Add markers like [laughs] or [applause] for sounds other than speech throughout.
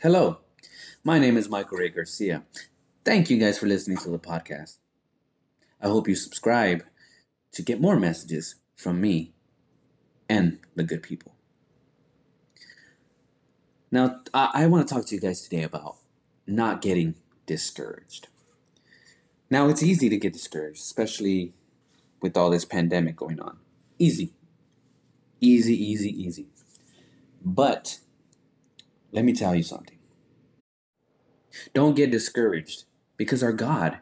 Hello, my name is Michael Ray Garcia. Thank you guys for listening to the podcast. I hope you subscribe to get more messages from me and the good people. Now, I, I want to talk to you guys today about not getting discouraged. Now, it's easy to get discouraged, especially with all this pandemic going on. Easy. Easy, easy, easy. But let me tell you something. Don't get discouraged because our God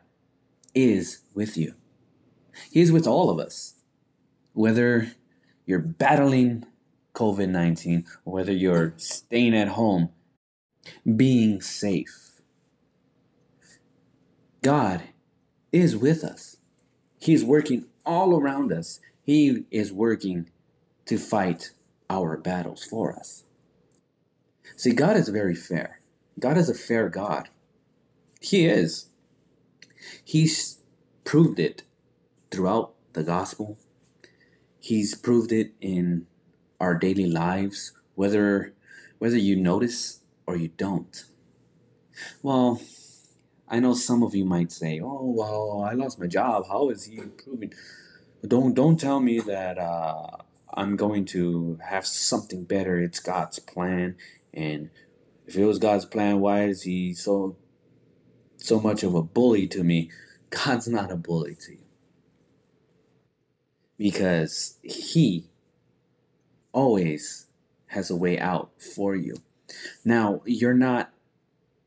is with you. He is with all of us. Whether you're battling COVID 19 or whether you're staying at home, being safe, God is with us. He's working all around us. He is working to fight our battles for us. See, God is very fair. God is a fair God. He is. He's proved it throughout the gospel. He's proved it in our daily lives, whether whether you notice or you don't. Well, I know some of you might say, "Oh, well, I lost my job. How is he proving?" Don't don't tell me that uh, I'm going to have something better. It's God's plan, and if it was God's plan, why is He so so much of a bully to me? [laughs] God's not a bully to you because He always has a way out for you. Now, you're not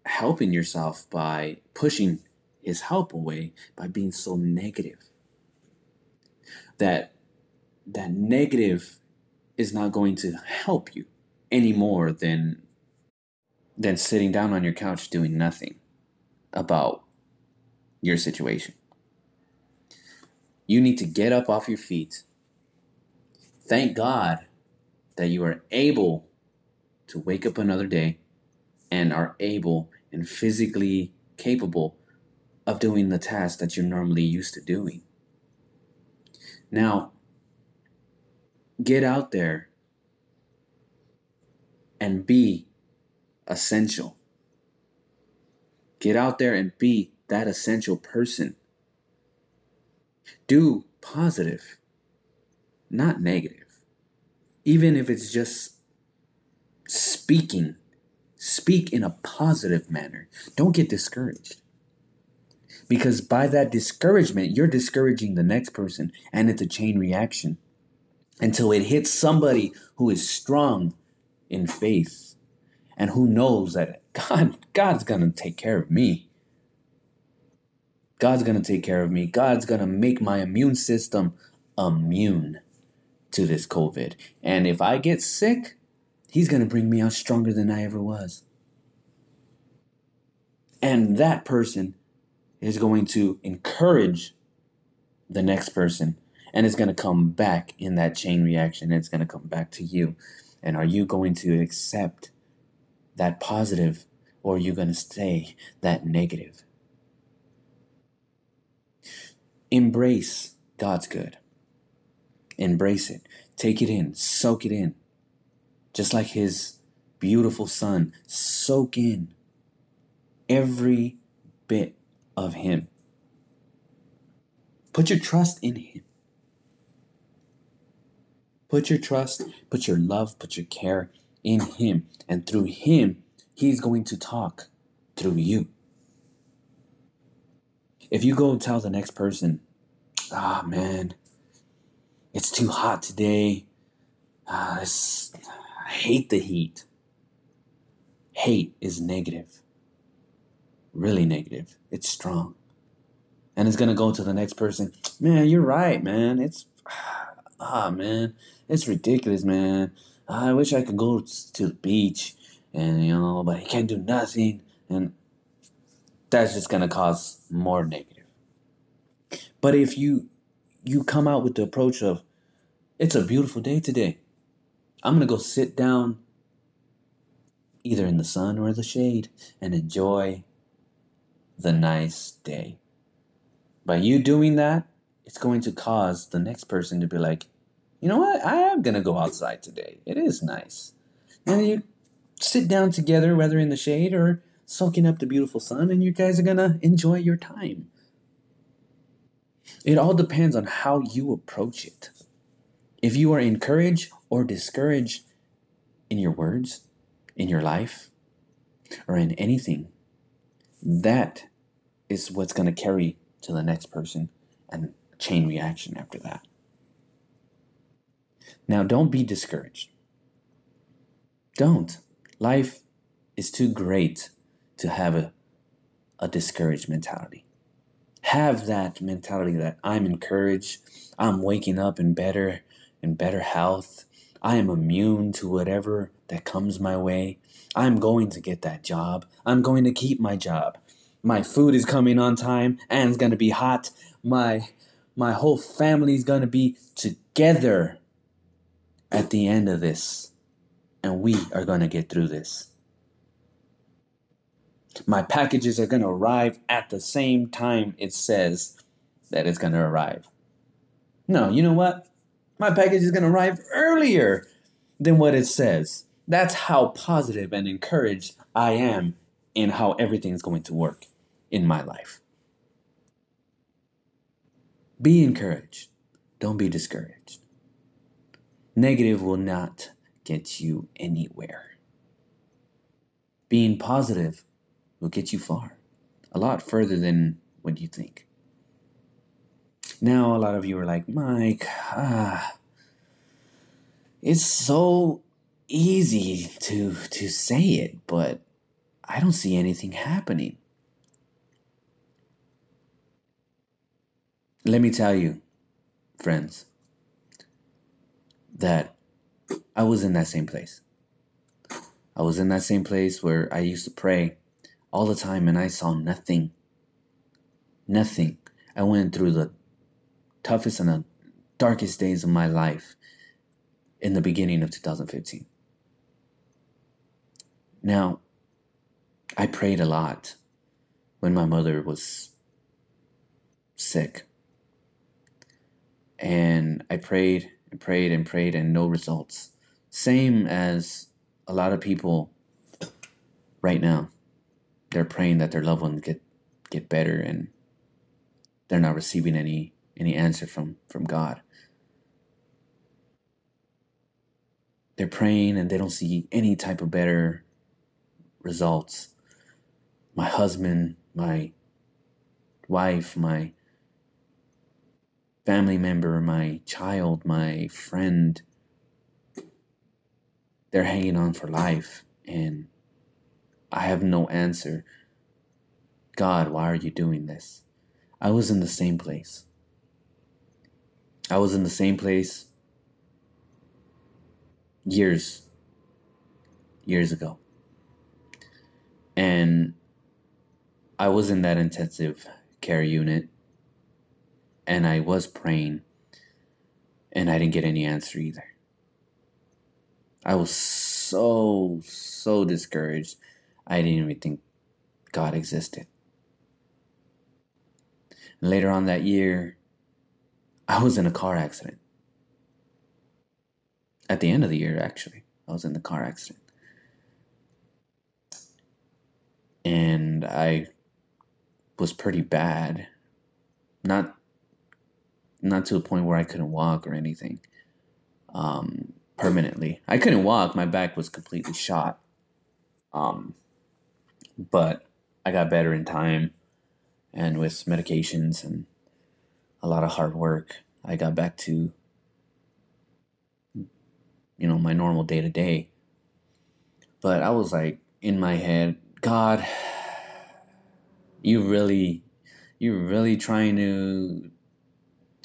helping yourself by pushing his help away by being so negative. That that negative is not going to help you any more than than sitting down on your couch doing nothing about your situation. You need to get up off your feet. Thank God that you are able to wake up another day and are able and physically capable of doing the task that you're normally used to doing. Now, get out there and be essential. Get out there and be that essential person. Do positive, not negative even if it's just speaking, speak in a positive manner. Don't get discouraged. Because by that discouragement, you're discouraging the next person, and it's a chain reaction until it hits somebody who is strong in faith and who knows that God, God's gonna take care of me. God's gonna take care of me. God's gonna make my immune system immune to this COVID. And if I get sick, he's going to bring me out stronger than I ever was. And that person is going to encourage the next person and it's going to come back in that chain reaction. It's going to come back to you. And are you going to accept that positive or are you going to stay that negative? Embrace God's good. Embrace it. Take it in. Soak it in. Just like his beautiful son. Soak in every bit of him. Put your trust in him. Put your trust, put your love, put your care in him. And through him, he's going to talk through you. If you go and tell the next person, ah, oh, man, it's too hot today. Uh, I hate the heat. Hate is negative. Really negative. It's strong. And it's going to go to the next person. Man, you're right, man. It's, ah, man. It's ridiculous, man. I wish I could go to the beach and, you know, but I can't do nothing. And that's just going to cause more negative. But if you you come out with the approach of, it's a beautiful day today. I'm going to go sit down either in the sun or the shade and enjoy the nice day. By you doing that, it's going to cause the next person to be like, you know what? I am going to go outside today. It is nice. And you sit down together, whether in the shade or soaking up the beautiful sun, and you guys are gonna enjoy your time. It all depends on how you approach it. If you are encouraged or discouraged in your words, in your life, or in anything, that is what's going to carry to the next person and chain reaction after that. Now, don't be discouraged. Don't. Life is too great to have a, a discouraged mentality. Have that mentality that I'm encouraged, I'm waking up in better in better health. I am immune to whatever that comes my way. I'm going to get that job. I'm going to keep my job. My food is coming on time and it's going to be hot. My my whole family is going to be together at the end of this. And we are going to get through this. My packages are going to arrive at the same time it says that it's going to arrive. No, you know what? My package is going to arrive earlier than what it says. That's how positive and encouraged I am in how everything is going to work in my life. Be encouraged. Don't be discouraged. Negative will not get you anywhere. Being positive will get you far, a lot further than what you think. Now, a lot of you are like, Mike, ah, it's so easy to to say it, but I don't see anything happening. Let me tell you, friends, that I was in that same place. I was in that same place where I used to pray all the time and I saw nothing. Nothing. I went through the toughest and the darkest days of my life in the beginning of 2015. Now, I prayed a lot when my mother was sick. And I prayed and prayed and prayed and no results. Same as a lot of people right now. They're praying that their loved ones get get better and they're not receiving any any answer from from God. They're praying and they don't see any type of better results. My husband, my wife, my family member, my child, my friend, they're hanging on for life and I have no answer. God, why are you doing this? I was in the same place. I was in the same place years, years ago. And I was in that intensive care unit and I was praying and I didn't get any answer either. I was so, so discouraged. I didn't even think God existed. Later on that year, I was in a car accident. At the end of the year, actually, I was in the car accident. And I was pretty bad. Not not to a point where I couldn't walk or anything. Um, permanently. I couldn't walk, my back was completely shot. Um, but I got better in time and with medications and a lot of hard work, I got back to you know, my normal day to day. But I was like in my head, God, [sighs] you really you're really trying to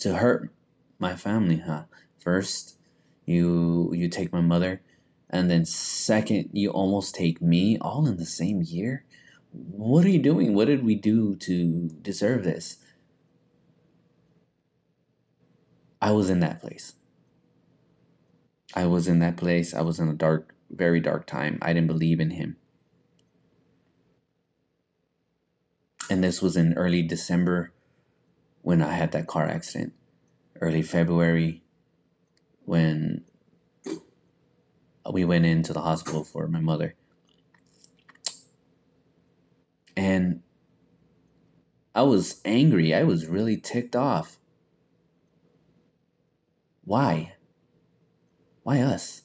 to hurt my family, huh? First, you you take my mother, and then second, you almost take me all in the same year. What are you doing? What did we do to deserve this? I was in that place. I was in that place. I was in a dark, very dark time. I didn't believe in him. And this was in early December when I had that car accident early February when we went into the hospital for my mother. And I was angry. I was really ticked off. Why? Why us?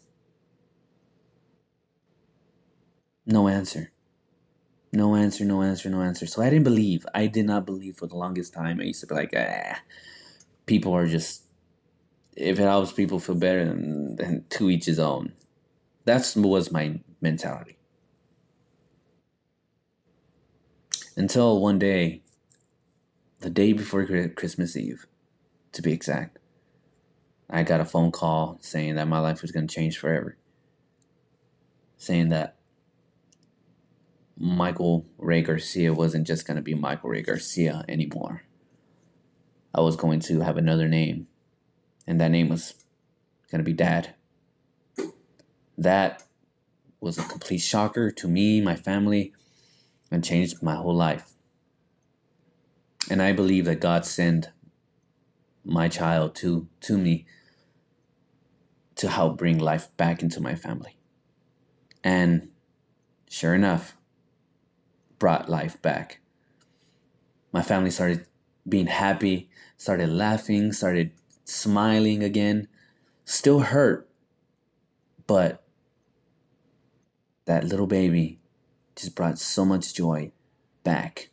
No answer. No answer, no answer, no answer. So I didn't believe. I did not believe for the longest time. I used to be like, ah, people are just, if it helps people feel better, then, then to each his own. That was my mentality. Until one day, the day before Christmas Eve, to be exact, I got a phone call saying that my life was going to change forever. Saying that Michael Ray Garcia wasn't just going to be Michael Ray Garcia anymore. I was going to have another name, and that name was going to be Dad. That was a complete shocker to me, my family, and changed my whole life. And I believe that God sent my child to to me to help bring life back into my family. And sure enough, brought life back. My family started being happy, started laughing, started smiling again. Still hurt, but that little baby just brought so much joy back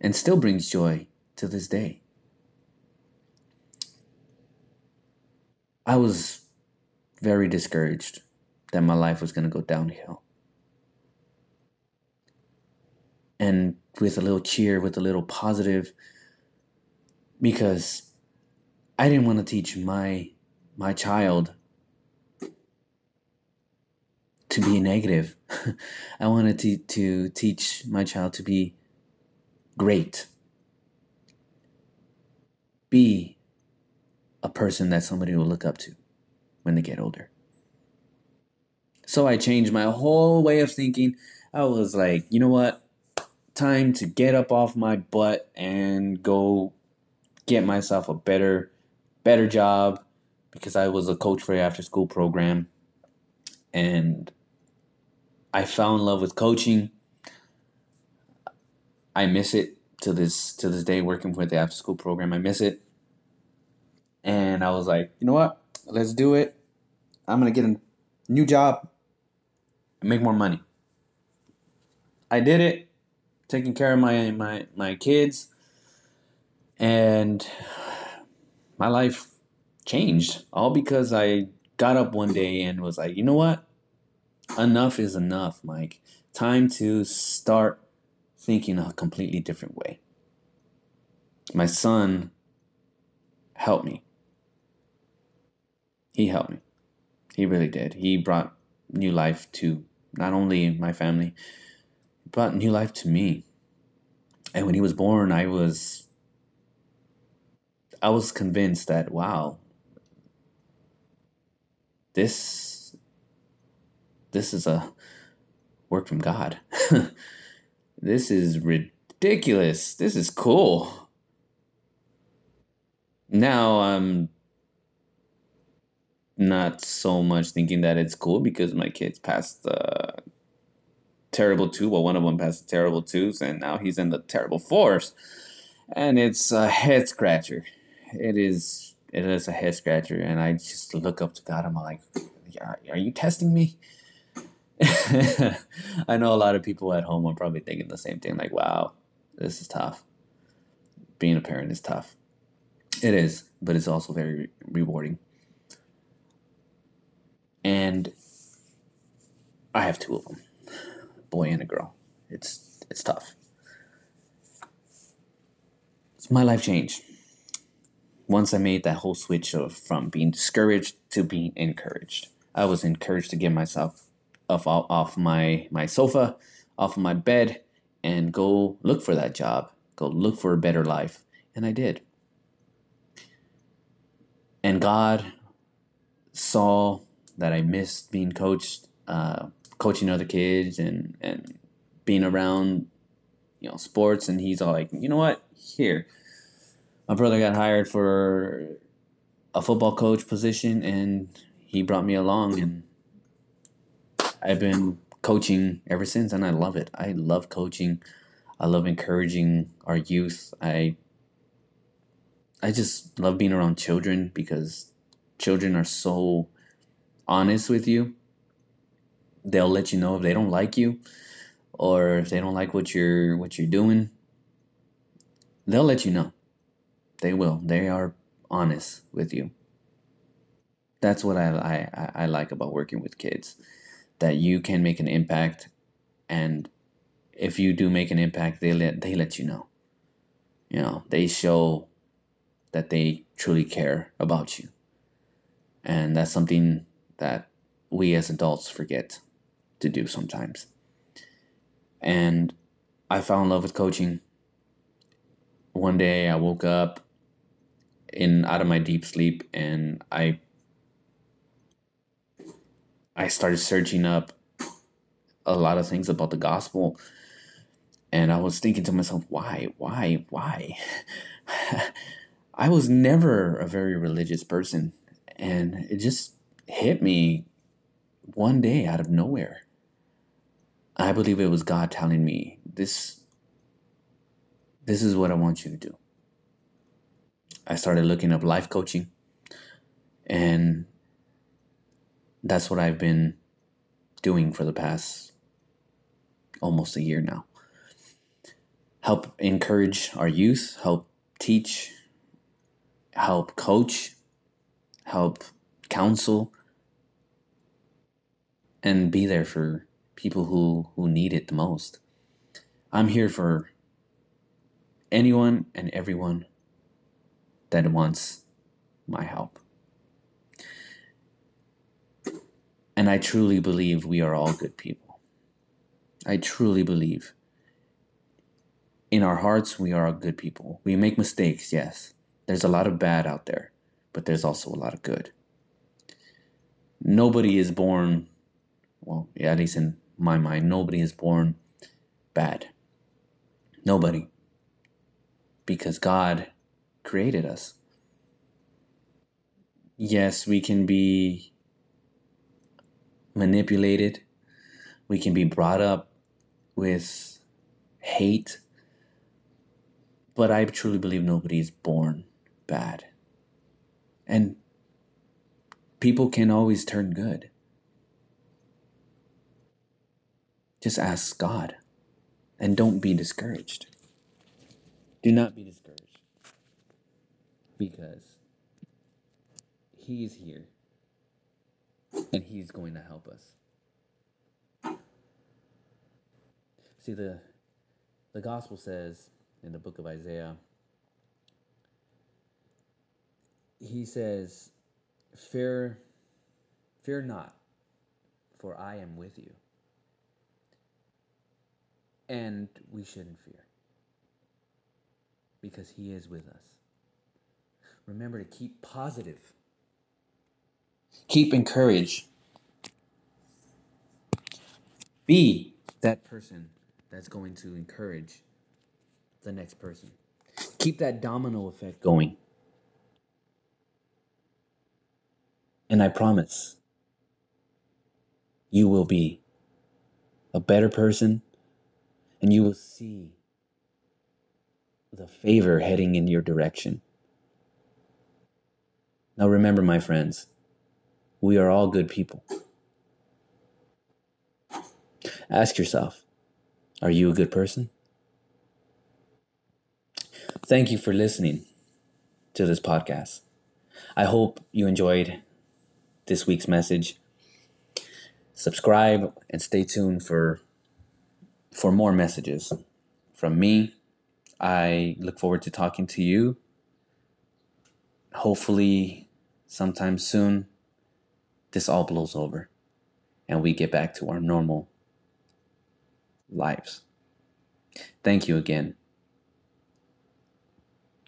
and still brings joy to this day. I was very discouraged that my life was going to go downhill. And with a little cheer, with a little positive, because I didn't want to teach my my child to be negative. [laughs] I wanted to, to teach my child to be great. Be a person that somebody will look up to when they get older. So I changed my whole way of thinking. I was like, you know what? Time to get up off my butt and go get myself a better better job because I was a coach for the after school program and I fell in love with coaching. I miss it to this to this day working with the after school program. I miss it. And I was like, you know what? Let's do it. I'm gonna get a new job and make more money. I did it taking care of my my my kids, and my life changed all because I got up one day and was like, you know what? Enough is enough, Mike. Time to start thinking a completely different way. My son helped me. He helped me. He really did. He brought new life to not only my family, brought new life to me. And when he was born, I was I was convinced that wow, this this is a work from God. [laughs] this is ridiculous. This is cool. Now I'm not so much thinking that it's cool because my kids passed the terrible two. Well, one of them the terrible twos, and now he's in the terrible fours, and it's a head scratcher. It is. It is a head scratcher, and I just look up to God. I'm like, are, are you testing me? [laughs] I know a lot of people at home are probably thinking the same thing. Like, wow, this is tough. Being a parent is tough. It is, but it's also very rewarding. And I have two of them boy and a girl. It's it's tough. So my life changed once I made that whole switch of from being discouraged to being encouraged. I was encouraged to get myself off off my my sofa, off of my bed, and go look for that job. Go look for a better life, and I did. And God saw that I missed being coached. Uh, coaching other kids and and being around you know sports and he's all like you know what here my brother got hired for a football coach position and he brought me along and I've been coaching ever since, and I love it. I love coaching. I love encouraging our youth. I I just love being around children because children are so honest with you. They'll let you know if they don't like you or if they don't like what you're what you're doing. They'll let you know. They will. They are honest with you. That's what I, I, I like about working with kids. That you can make an impact and if you do make an impact, they let they let you know. You know, they show that they truly care about you. And that's something that we as adults forget to do sometimes. And I fell in love with coaching. One day I woke up in out of my deep sleep and I I started searching up a lot of things about the gospel and I was thinking to myself, why, why, why? [laughs] I was never a very religious person. And it just hit me one day out of nowhere. I believe it was God telling me, this, this is what I want you to do. I started looking up life coaching. And that's what I've been doing for the past almost a year now help encourage our youth, help teach, help coach, help counsel, and be there for people who, who need it the most. I'm here for anyone and everyone that wants my help. And I truly believe we are all good people. I truly believe in our hearts, we are good people. We make mistakes, yes. There's a lot of bad out there, but there's also a lot of good. Nobody is born, well, yeah, at least in my mind, nobody is born bad. Nobody. Because God created us. Yes, we can be manipulated. We can be brought up with hate but I truly believe nobody is born bad. And people can always turn good. Just ask God and don't be discouraged. Do not be discouraged because He is here and He's going to help us. See, the, the gospel says in the book of Isaiah. He says, Fear, fear not, for I am with you. And we shouldn't fear because He is with us. Remember to keep positive, keep encouraged. Be that person that's going to encourage the next person. Keep that domino effect going. And I promise you will be a better person and you will see the favor heading in your direction. Now, remember, my friends, we are all good people. Ask yourself are you a good person? Thank you for listening to this podcast. I hope you enjoyed this week's message. Subscribe and stay tuned for for more messages from me. I look forward to talking to you. Hopefully sometime soon this all blows over and we get back to our normal lives. Thank you again.